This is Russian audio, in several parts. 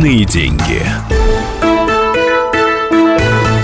Личные деньги.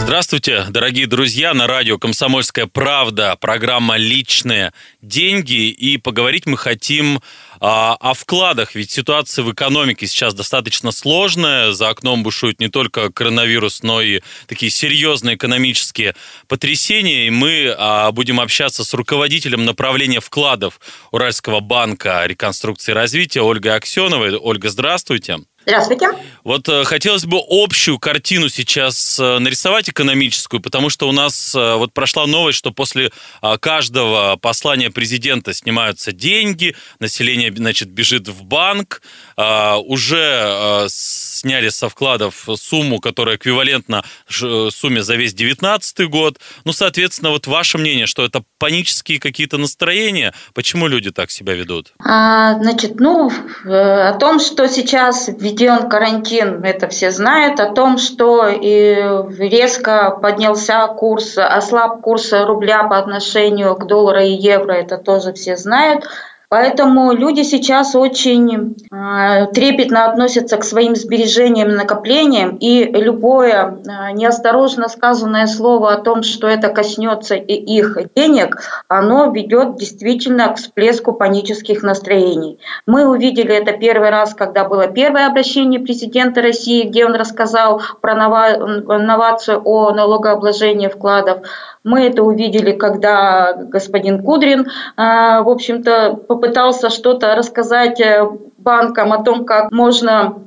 Здравствуйте, дорогие друзья, на радио «Комсомольская правда», программа «Личные деньги». И поговорить мы хотим а, о вкладах, ведь ситуация в экономике сейчас достаточно сложная, за окном бушует не только коронавирус, но и такие серьезные экономические потрясения, и мы а, будем общаться с руководителем направления вкладов Уральского банка реконструкции и развития Ольгой Аксеновой. Ольга, здравствуйте. Здравствуйте. Вот э, хотелось бы общую картину сейчас э, нарисовать экономическую, потому что у нас э, вот прошла новость, что после э, каждого послания президента снимаются деньги, население, значит, бежит в банк, э, уже э, сняли со вкладов сумму, которая эквивалентна э, сумме за весь 2019 год. Ну, соответственно, вот ваше мнение, что это панические какие-то настроения? Почему люди так себя ведут? А, значит, ну, э, о том, что сейчас введен карантин, это все знают. О том, что и резко поднялся курс, ослаб курс рубля по отношению к доллару и евро, это тоже все знают. Поэтому люди сейчас очень э, трепетно относятся к своим сбережениям и накоплениям, и любое э, неосторожно сказанное слово о том, что это коснется и их денег, оно ведет действительно к всплеску панических настроений. Мы увидели это первый раз, когда было первое обращение президента России, где он рассказал про новацию о налогообложении вкладов. Мы это увидели, когда господин Кудрин, э, в общем-то, попытался что-то рассказать э, банкам о том, как можно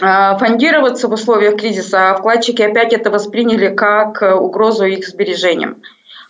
э, фондироваться в условиях кризиса, а вкладчики опять это восприняли как угрозу их сбережениям.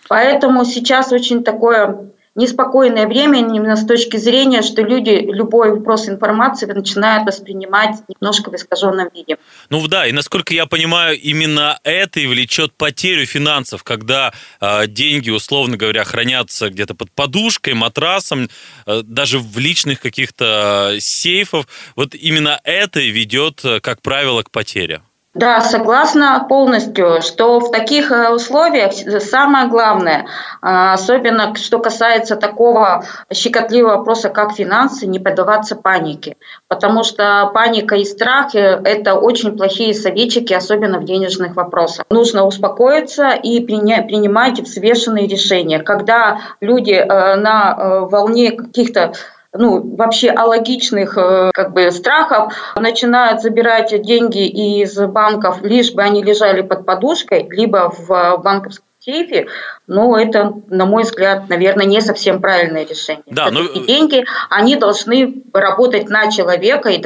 Поэтому сейчас очень такое неспокойное время именно с точки зрения, что люди любой вопрос информации начинают воспринимать немножко в искаженном виде. Ну да, и насколько я понимаю, именно это и влечет потерю финансов, когда э, деньги, условно говоря, хранятся где-то под подушкой, матрасом, э, даже в личных каких-то сейфах. Вот именно это и ведет, как правило, к потере. Да, согласна полностью, что в таких э, условиях самое главное, а, особенно что касается такого щекотливого вопроса, как финансы, не поддаваться панике. Потому что паника и страх – это очень плохие советчики, особенно в денежных вопросах. Нужно успокоиться и принимать взвешенные решения. Когда люди э, на э, волне каких-то ну, вообще алогичных э, как бы страхов, начинают забирать деньги из банков, лишь бы они лежали под подушкой, либо в банковском сейфе, ну, это, на мой взгляд, наверное, не совсем правильное решение. Да, но... Ну, деньги, они должны работать на человека и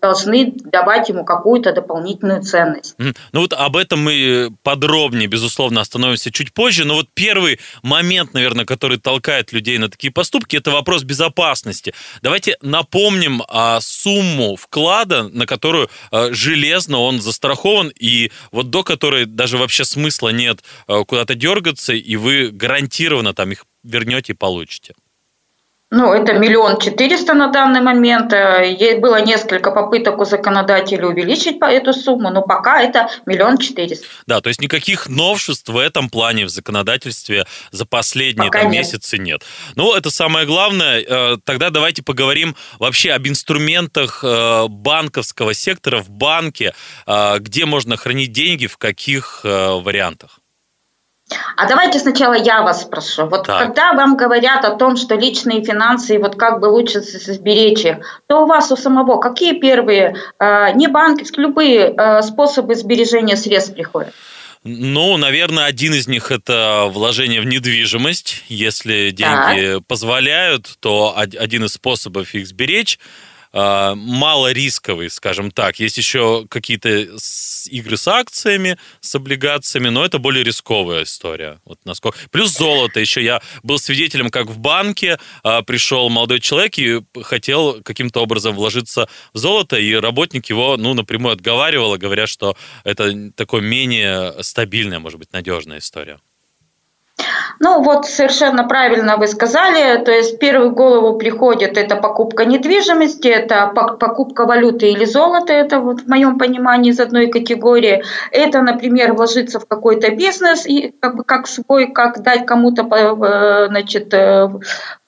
должны давать ему какую-то дополнительную ценность. Ну вот об этом мы подробнее, безусловно, остановимся чуть позже. Но вот первый момент, наверное, который толкает людей на такие поступки, это вопрос безопасности. Давайте напомним а, сумму вклада, на которую а, железно он застрахован, и вот до которой даже вообще смысла нет а, куда-то дергаться, и вы гарантированно там их вернете и получите. Ну, это миллион четыреста на данный момент. Э, было несколько попыток у законодателя увеличить эту сумму, но пока это миллион четыреста. Да, то есть никаких новшеств в этом плане в законодательстве за последние там, месяцы нет. Ну, это самое главное. Э, тогда давайте поговорим вообще об инструментах э, банковского сектора в банке, где можно хранить деньги, в каких вариантах. А давайте сначала я вас спрошу. Вот так. когда вам говорят о том, что личные финансы и вот как бы лучше сберечь их, то у вас у самого какие первые, э, не банковские, любые э, способы сбережения средств приходят? Ну, наверное, один из них это вложение в недвижимость. Если деньги так. позволяют, то один из способов их сберечь а, мало рисковый, скажем так. Есть еще какие-то игры с акциями, с облигациями, но это более рисковая история. Вот насколько... Плюс золото. Еще я был свидетелем, как в банке а, пришел молодой человек и хотел каким-то образом вложиться в золото, и работник его, ну, напрямую отговаривал, говоря, что это такое менее стабильная, может быть, надежная история. Ну вот совершенно правильно вы сказали, то есть в первую голову приходит это покупка недвижимости, это покупка валюты или золота, это вот в моем понимании из одной категории. Это, например, вложиться в какой-то бизнес и как бы как свой, как дать кому-то, значит, э,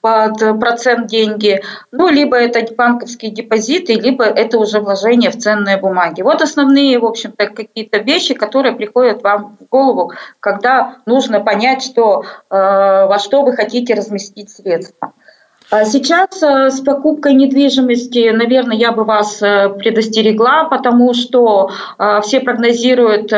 под процент деньги, ну, либо это банковские депозиты, либо это уже вложение в ценные бумаги. Вот основные, в общем-то, какие-то вещи, которые приходят вам в голову, когда нужно понять, что, во что вы хотите разместить средства. А сейчас э, с покупкой недвижимости, наверное, я бы вас э, предостерегла, потому что э, все прогнозируют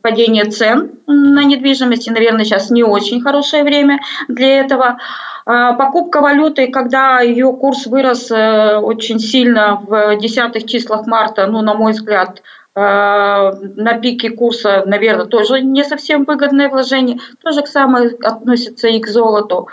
падение цен на недвижимость, и, наверное, сейчас не очень хорошее время для этого. Покупка валюты, когда ее курс вырос очень сильно в десятых числах марта, ну, на мой взгляд, на пике курса, наверное, тоже не совсем выгодное вложение. тоже к самое относится и к золоту.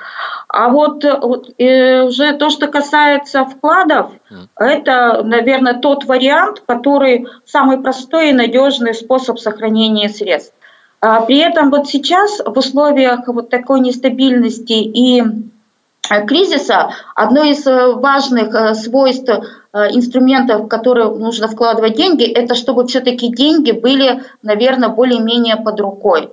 А вот, вот э, уже то, что касается вкладов, mm. это, наверное, тот вариант, который самый простой и надежный способ сохранения средств. А при этом вот сейчас в условиях вот такой нестабильности и э, кризиса одно из э, важных э, свойств инструментов, в которые нужно вкладывать деньги, это чтобы все-таки деньги были, наверное, более-менее под рукой.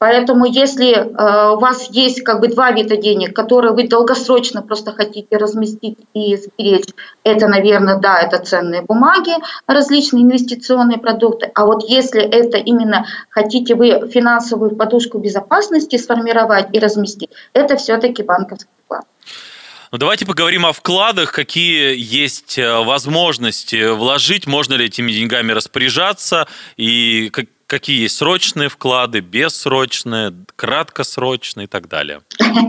Поэтому если э, у вас есть как бы два вида денег, которые вы долгосрочно просто хотите разместить и сберечь, это, наверное, да, это ценные бумаги, различные инвестиционные продукты. А вот если это именно хотите вы финансовую подушку безопасности сформировать и разместить, это все-таки банковский вклад. Ну, давайте поговорим о вкладах, какие есть э, возможности вложить, можно ли этими деньгами распоряжаться и как, какие есть срочные вклады, бессрочные, краткосрочные и так далее?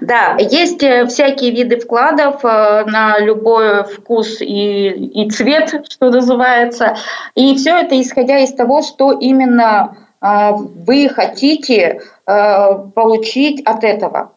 Да, есть э, всякие виды вкладов э, на любой вкус и, и цвет, что называется. И все это исходя из того, что именно э, вы хотите получить от этого.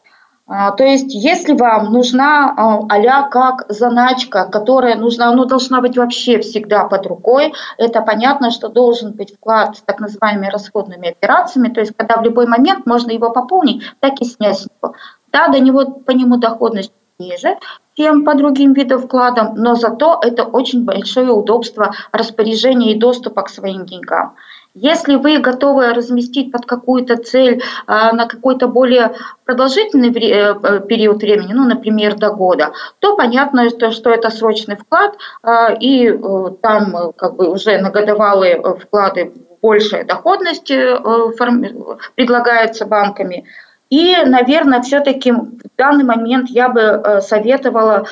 А, то есть, если вам нужна а как заначка, которая нужна, ну, должна быть вообще всегда под рукой, это понятно, что должен быть вклад с так называемыми расходными операциями, то есть, когда в любой момент можно его пополнить, так и снять с него. Да, до него, по нему доходность ниже, чем по другим видам вкладам, но зато это очень большое удобство распоряжения и доступа к своим деньгам. Если вы готовы разместить под какую-то цель а, на какой-то более продолжительный э, период времени, ну, например, до года, то понятно, что это срочный вклад, а, и э, там э, как бы уже на годовалые вклады большая доходность предлагается банками. И, наверное, все-таки в данный момент я бы советовала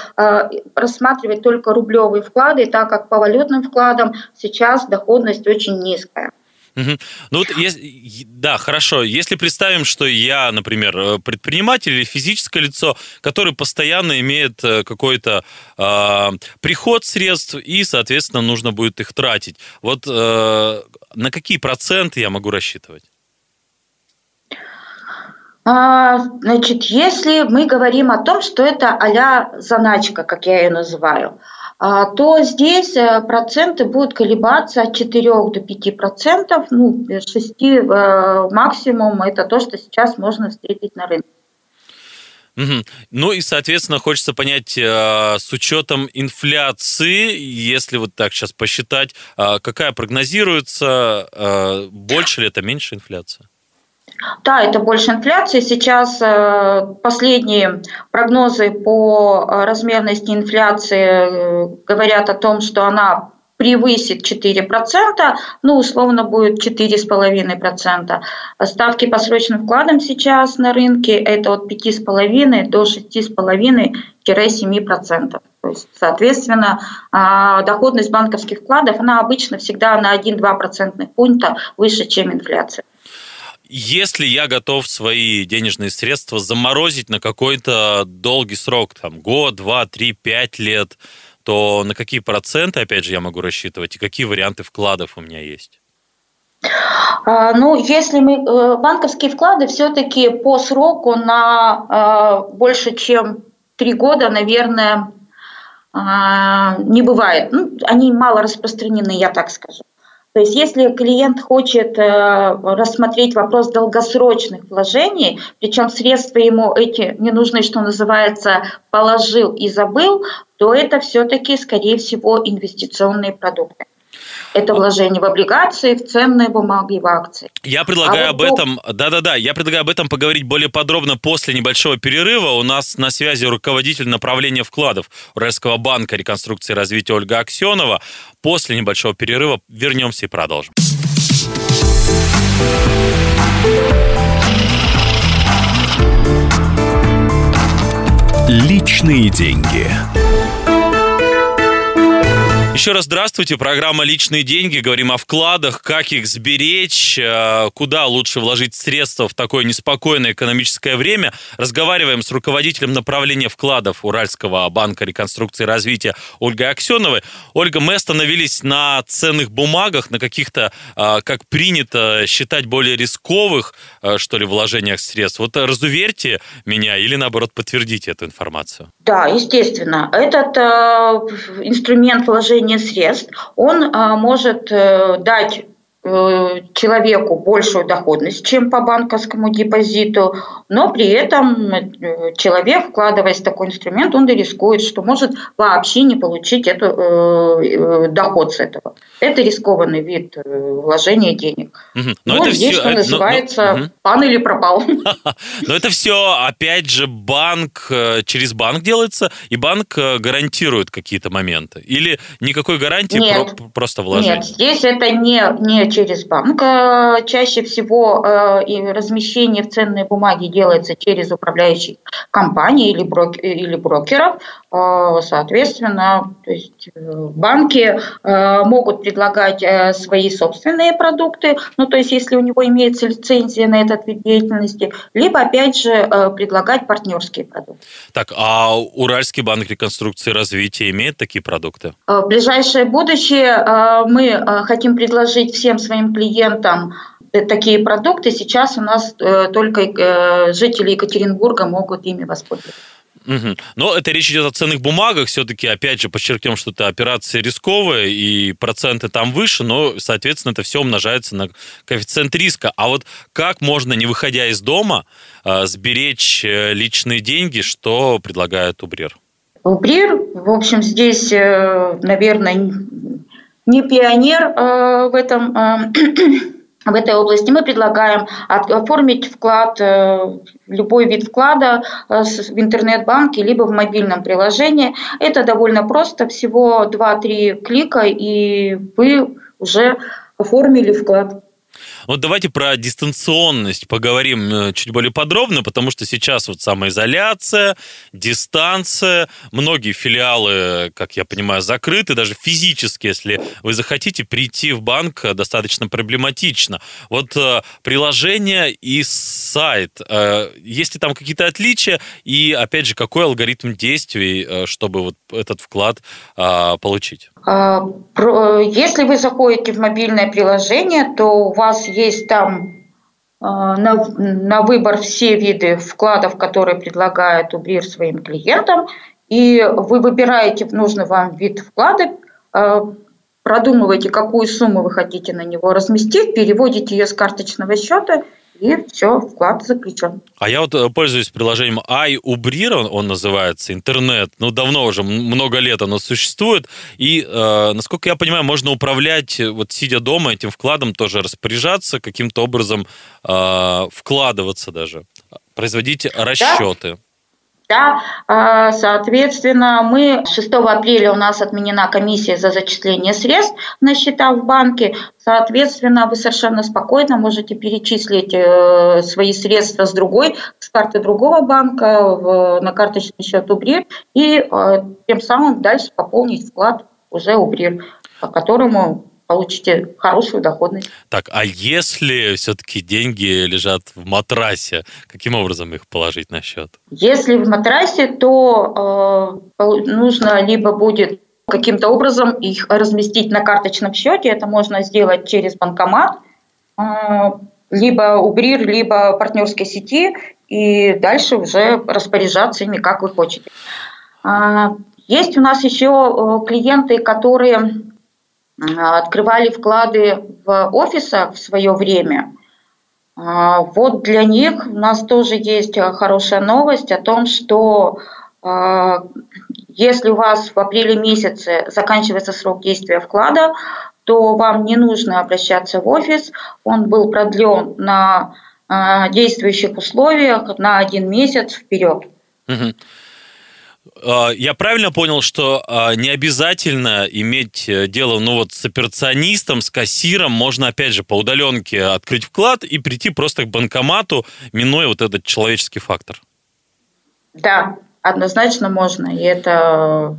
рассматривать только рублевые вклады, так как по валютным вкладам сейчас доходность очень низкая. Ну вот, да, хорошо. Если представим, что я, например, э, предприниматель или физическое лицо, который постоянно имеет э, какой-то э, приход средств и, соответственно, нужно будет их тратить. Вот э, на какие проценты я могу рассчитывать? А, значит, если мы говорим о том, что это а заначка, как я ее называю, то здесь э, проценты будут колебаться от 4 до 5 процентов, ну, 6 э, максимум, это то, что сейчас можно встретить на рынке. Ну и, соответственно, хочется понять, э, с учетом инфляции, если вот так сейчас посчитать, какая прогнозируется, больше ли это, меньше инфляция? Да, это больше инфляции. Сейчас э, последние прогнозы по э, размерности инфляции э, говорят о том, что она превысит 4%, ну, условно будет 4,5%. Ставки по срочным вкладам сейчас на рынке это от 5,5 до 6,5-7%. То есть, соответственно, а, доходность банковских вкладов, она обычно всегда на 1-2 процентных пункта выше, чем инфляция. Если я готов свои денежные средства заморозить на какой-то долгий срок, там год, два, три, пять лет, то на какие проценты, опять же, я могу рассчитывать и какие варианты вкладов у меня есть? А, ну, если мы э, банковские вклады все-таки по сроку на э, больше чем три года, наверное, а, не бывает. Ну, они мало распространены, я так скажу. То есть если клиент хочет э, рассмотреть вопрос долгосрочных вложений, причем средства ему эти не нужны, что называется, положил и забыл, то это все-таки, скорее всего, инвестиционные продукты. Это вложение в облигации, в ценные бумаги, в акции. Я предлагаю а об вот этом, да-да-да, я предлагаю об этом поговорить более подробно после небольшого перерыва. У нас на связи руководитель направления вкладов Уральского банка реконструкции и развития Ольга Аксенова. После небольшого перерыва вернемся и продолжим. Личные деньги. Еще раз здравствуйте. Программа «Личные деньги». Говорим о вкладах, как их сберечь, э, куда лучше вложить средства в такое неспокойное экономическое время. Разговариваем с руководителем направления вкладов Уральского банка реконструкции и развития Ольгой Аксеновой. Ольга, мы остановились на ценных бумагах, на каких-то, э, как принято считать, более рисковых, э, что ли, вложениях средств. Вот разуверьте меня или, наоборот, подтвердите эту информацию. Да, естественно. Этот э, инструмент вложения средств, он а, может э, дать э, человеку большую доходность, чем по банковскому депозиту, но при этом э, человек, вкладываясь в такой инструмент, он и рискует, что может вообще не получить эту, э, доход с этого. Это рискованный вид вложения денег. Угу. Но ну, это здесь, все, что называется, но, но, пан или пропал. Но это все, опять же, банк, через банк делается, и банк гарантирует какие-то моменты? Или никакой гарантии, нет, про, просто вложение? Нет, здесь это не, не через банк. Чаще всего и размещение в ценные бумаги делается через управляющие компании или, брок, или брокеров. А, соответственно, то есть э, банки э, могут предлагать э, свои собственные продукты, ну то есть если у него имеется лицензия на этот вид деятельности, либо опять же предлагать партнерские продукты. Так, а Уральский банк реконструкции и развития имеет такие продукты? В ближайшее будущее мы хотим предложить всем своим клиентам Э, такие продукты. Сейчас у нас э, только э, жители Екатеринбурга могут ими воспользоваться. Угу. Но это речь идет о ценных бумагах. Все-таки, опять же, подчеркнем, что это операция рисковая, и проценты там выше, но, соответственно, это все умножается на коэффициент риска. А вот как можно, не выходя из дома, сберечь личные деньги, что предлагает Убрир? Убрир, в общем, здесь, наверное, не пионер в этом в этой области мы предлагаем оформить вклад, э, любой вид вклада э, в интернет-банке либо в мобильном приложении. Это довольно просто, всего 2-3 клика, и вы уже оформили вклад. Вот давайте про дистанционность поговорим э, чуть более подробно, потому что сейчас вот самоизоляция, дистанция, многие филиалы, как я понимаю, закрыты, даже физически, если вы захотите прийти в банк, э, достаточно проблематично. Вот э, приложение и сайт, есть ли там какие-то отличия, и опять же, какой алгоритм действий, чтобы вот этот вклад получить? А, если вы заходите в мобильное приложение, то у вас есть там а, на, на выбор все виды вкладов, которые предлагает Убрир своим клиентам, и вы выбираете нужный вам вид вклада, а, продумываете, какую сумму вы хотите на него разместить, переводите ее с карточного счета – и все, вклад заключен. А я вот э, пользуюсь приложением iUbrir, он, он называется, интернет, ну, давно уже, много лет оно существует, и, э, насколько я понимаю, можно управлять, э, вот сидя дома, этим вкладом тоже распоряжаться, каким-то образом э, вкладываться даже, производить расчеты. Да? Да, а, соответственно, мы 6 апреля у нас отменена комиссия за зачисление средств на счета в банке. Соответственно, вы совершенно спокойно можете перечислить э, свои средства с другой, с карты другого банка на карточный счет УБРИР и э, тем самым дальше пополнить вклад уже УБРИР, по которому получите хорошую доходность. Так, а если все-таки деньги лежат в матрасе, каким образом их положить на счет? Если в матрасе, то э, нужно либо будет каким-то образом их разместить на карточном счете, это можно сделать через банкомат, э, либо Убрир, либо партнерской сети, и дальше уже распоряжаться ими, как вы хотите. Э, есть у нас еще э, клиенты, которые открывали вклады в офисах в свое время. А, вот для них у нас тоже есть хорошая новость о том, что если у вас в апреле месяце заканчивается срок действия вклада, то вам не нужно обращаться в офис. Он был продлен на действующих условиях на один месяц вперед. Угу. Я правильно понял, что а, не обязательно иметь э, дело ну, вот, с операционистом, с кассиром. Можно, опять же, по удаленке открыть вклад и прийти просто к банкомату, минуя вот этот человеческий фактор. Да, однозначно можно. И это,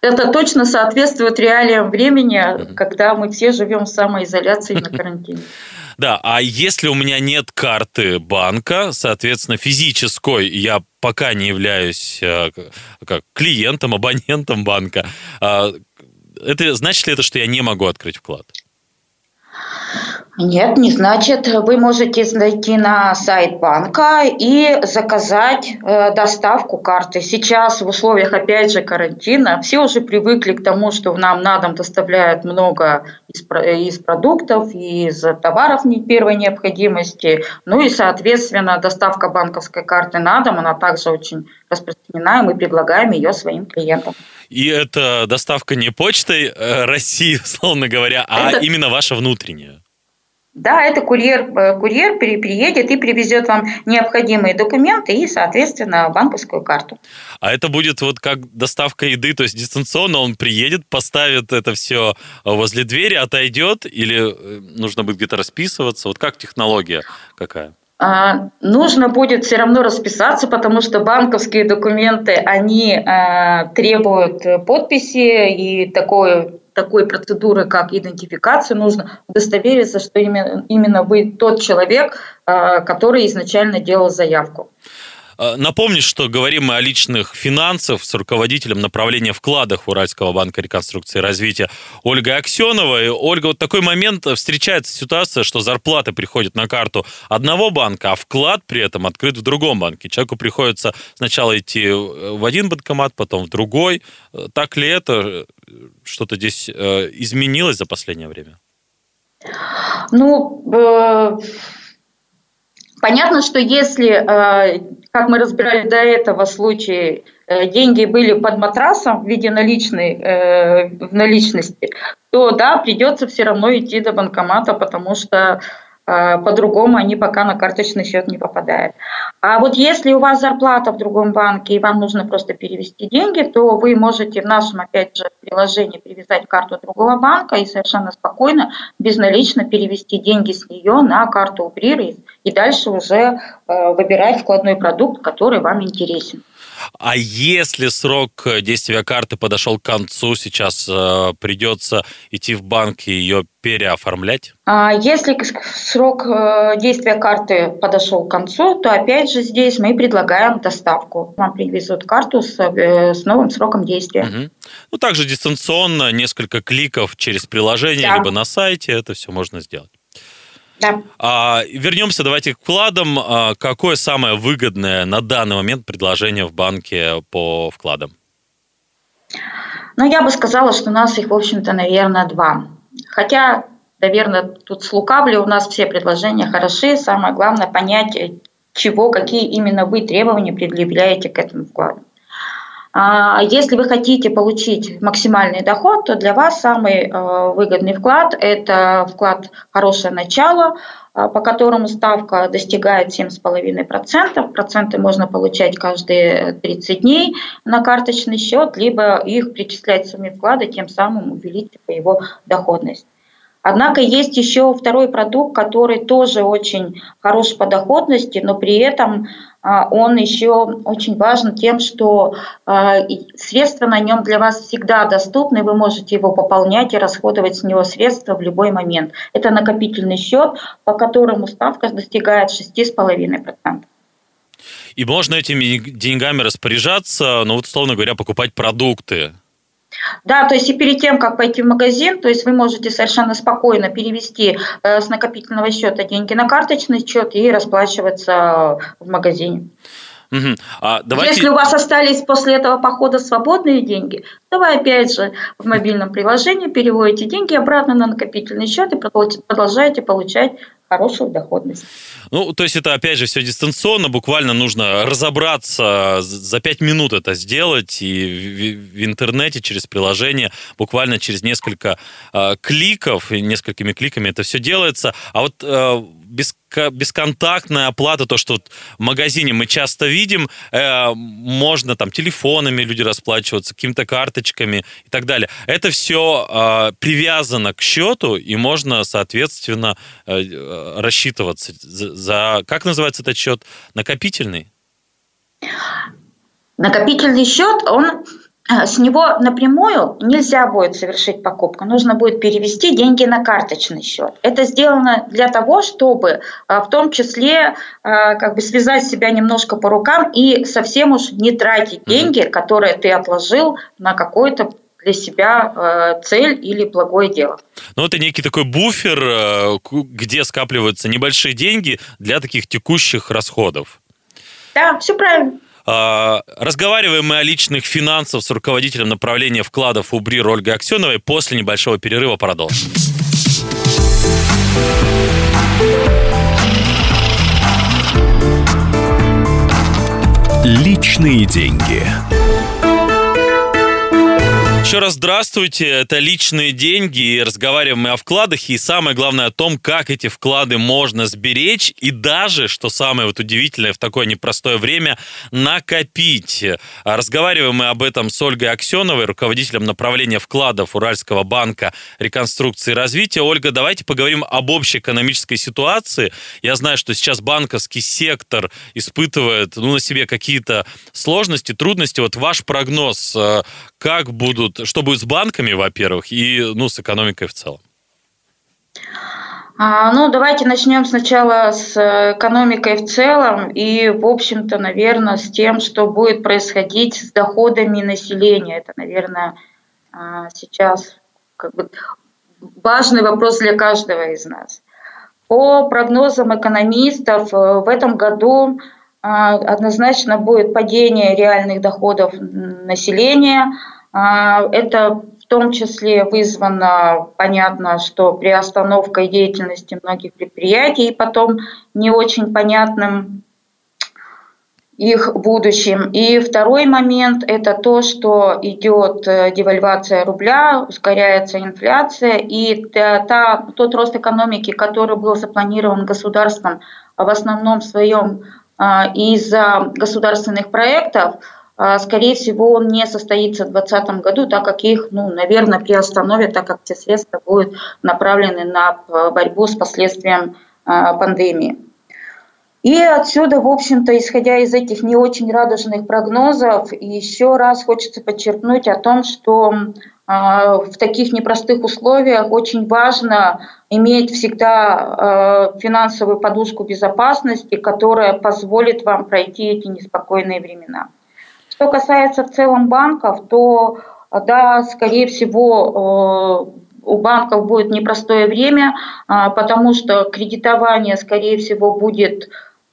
это точно соответствует реалиям времени, когда мы все живем в самоизоляции на карантине. Да, а если у меня нет карты банка, соответственно, физической, я пока не являюсь э, как клиентом, абонентом банка, а, это значит ли это, что я не могу открыть вклад? Нет, не значит. Вы можете зайти на сайт банка и заказать э, доставку карты. Сейчас в условиях, опять же, карантина все уже привыкли к тому, что нам на дом доставляют много из, из продуктов, из товаров не первой необходимости. Ну и, соответственно, доставка банковской карты на дом, она также очень распространена, и мы предлагаем ее своим клиентам. И это доставка не почтой э, России, условно говоря, а это... именно ваша внутренняя. Да, это курьер, э, курьер приедет и привезет вам необходимые документы и, соответственно, банковскую карту. А это будет вот как доставка еды, то есть дистанционно он приедет, поставит это все возле двери, отойдет или э, нужно будет где-то расписываться? Вот как технология какая? А, нужно будет все равно расписаться, потому что банковские документы, они а, требуют подписи и такое такой процедуры, как идентификация, нужно удостовериться, что именно, именно вы тот человек, а, который изначально делал заявку. А, напомню, что говорим мы о личных финансах с руководителем направления вкладов Уральского банка реконструкции и развития Ольгой Аксеновой. Ольга, вот такой момент встречается ситуация, что зарплата приходит на карту одного банка, а вклад при этом открыт в другом банке. Человеку приходится сначала идти в один банкомат, потом в другой. Так ли это? Что-то здесь э, изменилось за последнее время? Ну, э, понятно, что если э, как мы разбирали до этого случая, э, деньги были под матрасом в виде наличной, э, в наличности, то да, придется все равно идти до банкомата, потому что по-другому они пока на карточный счет не попадают. А вот если у вас зарплата в другом банке и вам нужно просто перевести деньги, то вы можете в нашем, опять же, приложении привязать карту другого банка и совершенно спокойно, безналично перевести деньги с нее на карту Убрир и дальше уже э, выбирать вкладной продукт, который вам интересен. А если срок действия карты подошел к концу, сейчас э, придется идти в банк и ее переоформлять? А если срок э, действия карты подошел к концу, то опять же здесь мы предлагаем доставку. Вам привезут карту с, э, с новым сроком действия. Угу. Ну, также дистанционно, несколько кликов через приложение, да. либо на сайте, это все можно сделать. Да. А, вернемся, давайте к вкладам. А, какое самое выгодное на данный момент предложение в банке по вкладам? Ну, я бы сказала, что у нас их, в общем-то, наверное, два. Хотя, наверное, тут слукавлю, у нас все предложения хороши. Самое главное понять, чего, какие именно вы требования предъявляете к этому вкладу. А если вы хотите получить максимальный доход, то для вас самый э, выгодный вклад – это вклад «Хорошее начало», э, по которому ставка достигает 7,5%. Проценты можно получать каждые 30 дней на карточный счет, либо их причислять в сумме вклада, тем самым увеличив его доходность. Однако есть еще второй продукт, который тоже очень хорош по доходности, но при этом а, он еще очень важен тем, что а, средства на нем для вас всегда доступны, вы можете его пополнять и расходовать с него средства в любой момент. Это накопительный счет, по которому ставка достигает 6,5%. И можно этими деньгами распоряжаться, ну вот, условно говоря, покупать продукты да, то есть и перед тем, как пойти в магазин, то есть вы можете совершенно спокойно перевести э, с накопительного счета деньги на карточный счет и расплачиваться в магазине. Угу. А давайте... Если у вас остались после этого похода свободные деньги, то вы опять же в мобильном приложении переводите деньги обратно на накопительный счет и продолжаете получать хорошую доходность. Ну, то есть это, опять же, все дистанционно, буквально нужно разобраться, за пять минут это сделать, и в, интернете через приложение буквально через несколько э, кликов, и несколькими кликами это все делается. А вот э, без бесконтактная оплата, то, что в магазине мы часто видим, э, можно там телефонами люди расплачиваться, какими-то карточками и так далее. Это все э, привязано к счету, и можно, соответственно, э, рассчитываться за, за... Как называется этот счет? Накопительный? Накопительный счет, он а, с него напрямую нельзя будет совершить покупку, нужно будет перевести деньги на карточный счет. Это сделано для того, чтобы а, в том числе а, как бы связать себя немножко по рукам и совсем уж не тратить деньги, которые ты отложил на какой-то для себя цель или благое дело. Ну, это некий такой буфер, где скапливаются небольшие деньги для таких текущих расходов. Да, все правильно. А, разговариваем мы о личных финансах с руководителем направления вкладов УБРИР Ольгой Аксеновой. После небольшого перерыва продолжим. Личные деньги. Еще раз здравствуйте. Это личные деньги. И разговариваем мы о вкладах. И самое главное о том, как эти вклады можно сберечь. И даже, что самое вот удивительное в такое непростое время, накопить. Разговариваем мы об этом с Ольгой Аксеновой, руководителем направления вкладов Уральского банка реконструкции и развития. Ольга, давайте поговорим об общей экономической ситуации. Я знаю, что сейчас банковский сектор испытывает ну, на себе какие-то сложности, трудности. Вот ваш прогноз, э, как будут что будет с банками, во-первых, и ну, с экономикой в целом? А, ну, давайте начнем сначала с экономикой в целом и, в общем-то, наверное, с тем, что будет происходить с доходами населения. Это, наверное, а, сейчас как бы важный вопрос для каждого из нас. По прогнозам экономистов, э, в этом году а, однозначно будет падение реальных доходов населения – это в том числе вызвано, понятно, что приостановкой деятельности многих предприятий и потом не очень понятным их будущим. И второй момент – это то, что идет э, девальвация рубля, ускоряется инфляция, и та, тот рост экономики, который был запланирован государством в основном своем а, из-за государственных проектов – а, скорее всего, он не состоится в 2020 году, так как их, ну, наверное, приостановят, так как все средства будут направлены на борьбу с последствием а, пандемии. И отсюда, в общем-то, исходя из этих не очень радужных прогнозов, еще раз хочется подчеркнуть о том, что а, в таких непростых условиях очень важно иметь всегда финансовую подушку безопасности, которая позволит вам пройти эти неспокойные времена. Что касается в целом банков, то да, скорее всего, э, у банков будет непростое время, а, потому что кредитование, скорее всего, будет,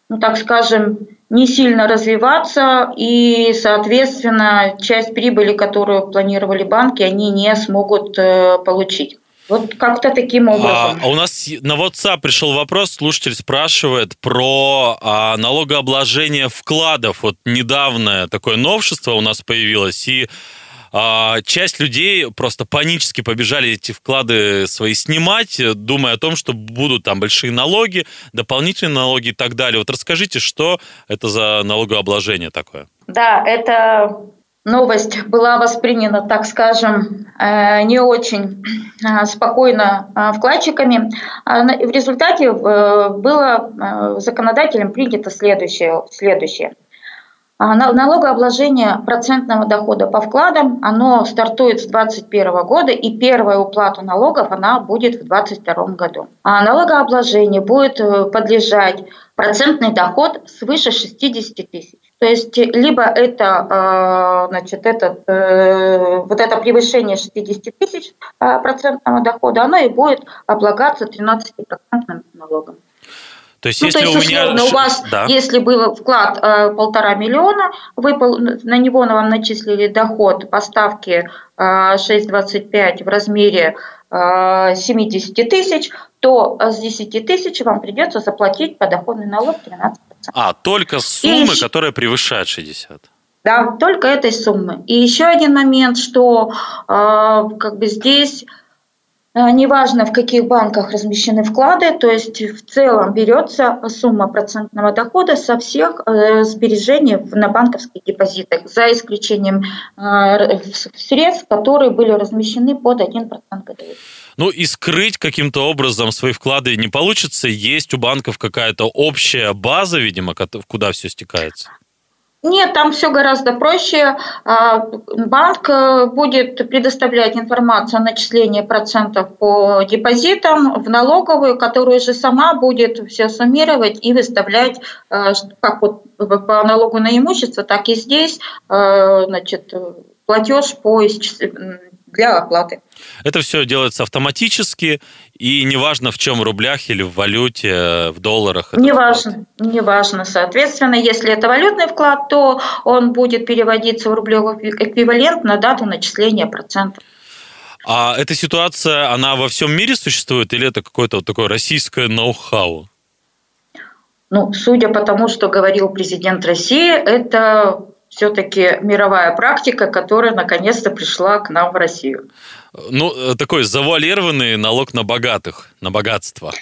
ну так скажем, не сильно развиваться, и, соответственно, часть прибыли, которую планировали банки, они не смогут э, получить. Вот как-то таким а, образом. А, у нас на WhatsApp пришел вопрос, слушатель спрашивает про а, налогообложение вкладов. Вот недавно такое новшество у нас появилось, и а, часть людей просто панически побежали эти вклады свои снимать, думая о том, что будут там большие налоги, дополнительные налоги и так далее. Вот расскажите, что это за налогообложение такое? Да, это новость была воспринята, так скажем, э, не очень э, спокойно э, вкладчиками. А в результате было законодателем принято следующее. следующее. А, налогообложение процентного дохода по вкладам, оно стартует с 2021 года, и первая уплата налогов она будет в 2022 году. А налогообложение будет подлежать процентный доход свыше 60 тысяч. То есть либо это, э, значит, этот, э, вот это превышение 60 тысяч э, процентного дохода, оно и будет облагаться 13% налогом. То есть, ну, если то есть, у меня... у вас, да. если был вклад э, полтора миллиона, вы, на него вам начислили доход по ставке э, 6,25 в размере э, 70 тысяч, то с 10 тысяч вам придется заплатить подоходный налог 13%. А, только суммы, И... которая превышает 60? Да, только этой суммы. И еще один момент, что э, как бы здесь э, неважно в каких банках размещены вклады, то есть в целом берется сумма процентного дохода со всех э, сбережений на банковских депозитах, за исключением э, средств, которые были размещены под 1% годовых. Ну и скрыть каким-то образом свои вклады не получится. Есть у банков какая-то общая база, видимо, куда все стекается. Нет, там все гораздо проще. А, банк э, будет предоставлять информацию о начислении процентов по депозитам в налоговую, которую же сама будет все суммировать и выставлять э, как вот по налогу на имущество, так и здесь э, значит, платеж по для оплаты. Это все делается автоматически, и неважно в чем, в рублях или в валюте, в долларах. Неважно, неважно. Соответственно, если это валютный вклад, то он будет переводиться в рублевый эквивалент на дату начисления процентов. А эта ситуация, она во всем мире существует, или это какое-то вот такое российское ноу-хау? Ну, судя по тому, что говорил президент России, это все-таки мировая практика, которая наконец-то пришла к нам в Россию. Ну, э, такой завуалированный налог на богатых, на богатство.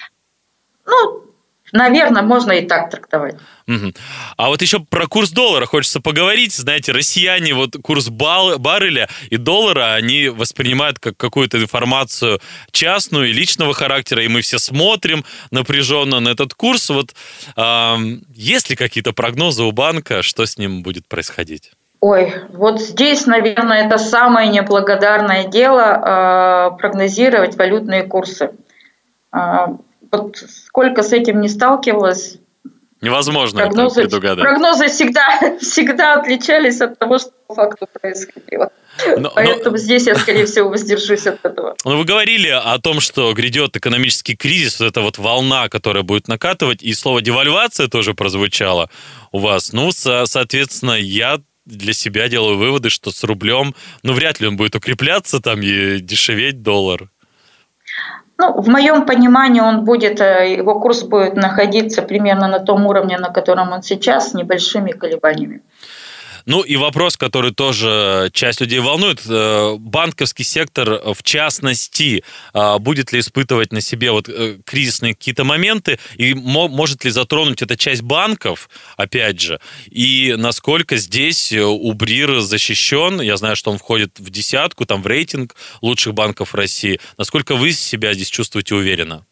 Ну, Наверное, можно и так трактовать. Угу. А вот еще про курс доллара хочется поговорить. Знаете, россияне вот курс бал, барреля и доллара, они воспринимают как какую-то информацию частную и личного характера, и мы все смотрим напряженно на этот курс. Вот э, есть ли какие-то прогнозы у банка, что с ним будет происходить? Ой, вот здесь, наверное, это самое неблагодарное дело э, прогнозировать валютные курсы. Э, вот сколько с этим не сталкивалась. Невозможно прогнозы, это предугадать. Прогнозы всегда, всегда отличались от того, что по факту происходило. Но, Поэтому но... здесь я, скорее всего, воздержусь от этого. Но вы говорили о том, что грядет экономический кризис, вот эта вот волна, которая будет накатывать, и слово девальвация тоже прозвучало у вас. Ну, со- соответственно, я для себя делаю выводы, что с рублем, ну, вряд ли он будет укрепляться там и дешеветь доллар. Ну, в моем понимании он будет, э, его курс будет находиться примерно на том уровне, на котором он сейчас, с небольшими колебаниями. Ну и вопрос, который тоже часть людей волнует. Э, банковский сектор, в частности, э, будет ли испытывать на себе вот э, кризисные какие-то моменты, и может ли затронуть эта часть банков, опять же, и насколько здесь Убрир защищен, я знаю, что он входит в десятку, там в рейтинг лучших банков России, насколько вы себя здесь чувствуете уверенно?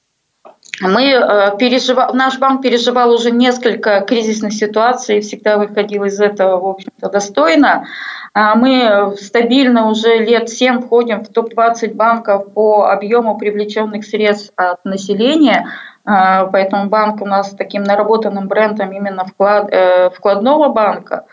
Мы э, переживал, наш банк переживал уже несколько кризисных ситуаций всегда выходил из этого, в общем-то, достойно. А мы стабильно уже лет 7 входим в топ-20 банков по объему привлеченных средств от населения. А, поэтому банк у нас таким наработанным брендом именно вклад, э, вкладного банка.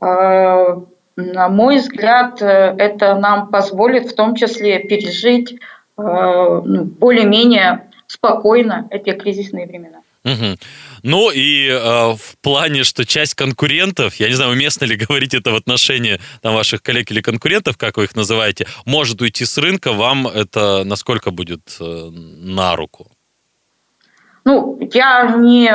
А, на мой взгляд, э, это нам позволит в том числе пережить ну, более-менее спокойно эти кризисные времена. Угу. Ну и э, в плане, что часть конкурентов, я не знаю, уместно ли говорить это в отношении там, ваших коллег или конкурентов, как вы их называете, может уйти с рынка, вам это насколько будет э, на руку? Ну, я не,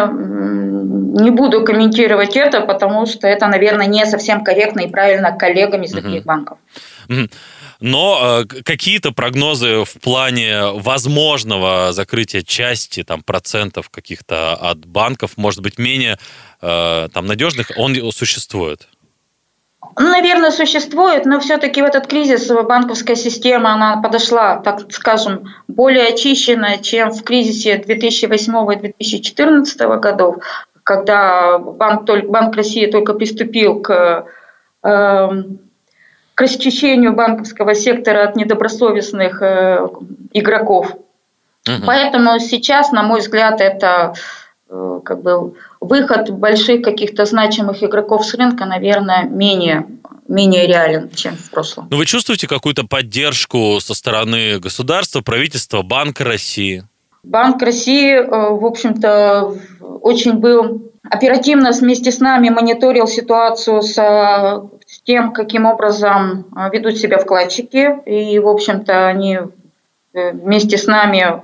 не буду комментировать это, потому что это, наверное, не совсем корректно и правильно коллегам из других угу. банков. Угу. Но э, какие-то прогнозы в плане возможного закрытия части там, процентов каких-то от банков, может быть, менее э, там, надежных, он существует? Ну, наверное, существует, но все-таки в этот кризис банковская система она подошла, так скажем, более очищенная, чем в кризисе 2008-2014 годов, когда банк, банк России только приступил к э, к расчищению банковского сектора от недобросовестных э, игроков. Угу. Поэтому сейчас, на мой взгляд, это э, как бы выход больших каких-то значимых игроков с рынка, наверное, менее менее реален, чем в прошлом. Но вы чувствуете какую-то поддержку со стороны государства, правительства, Банка России? Банк России, в общем-то, очень был оперативно вместе с нами мониторил ситуацию с, с тем, каким образом ведут себя вкладчики. И, в общем-то, они вместе с нами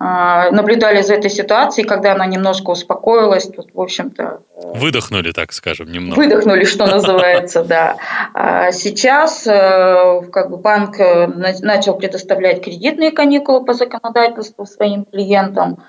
а, наблюдали за этой ситуацией, когда она немножко успокоилась, тут, в общем-то... Э, выдохнули, так скажем, немного. Выдохнули, что называется, да. А сейчас э, как бы банк э, начал предоставлять кредитные каникулы по законодательству своим клиентам,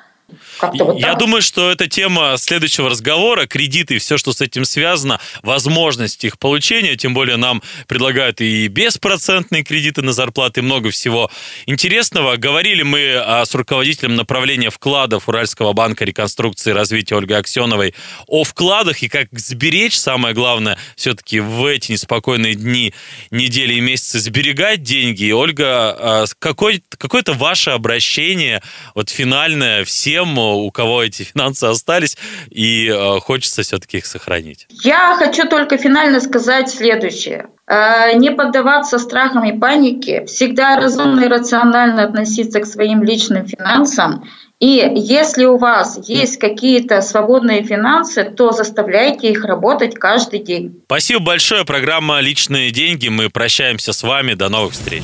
вот Я думаю, что это тема следующего разговора. Кредиты и все, что с этим связано, возможность их получения, тем более нам предлагают и беспроцентные кредиты на зарплаты, и много всего интересного. Говорили мы а, с руководителем направления вкладов Уральского банка реконструкции и развития Ольгой Аксеновой о вкладах и как сберечь, самое главное, все-таки в эти неспокойные дни, недели и месяцы сберегать деньги. И, Ольга, а, какое- какое-то ваше обращение, вот финальное, все тем, у кого эти финансы остались, и э, хочется все-таки их сохранить. Я хочу только финально сказать следующее. Э, не поддаваться страхам и панике, всегда разумно и рационально относиться к своим личным финансам. И если у вас есть какие-то свободные финансы, то заставляйте их работать каждый день. Спасибо большое. Программа «Личные деньги». Мы прощаемся с вами. До новых встреч.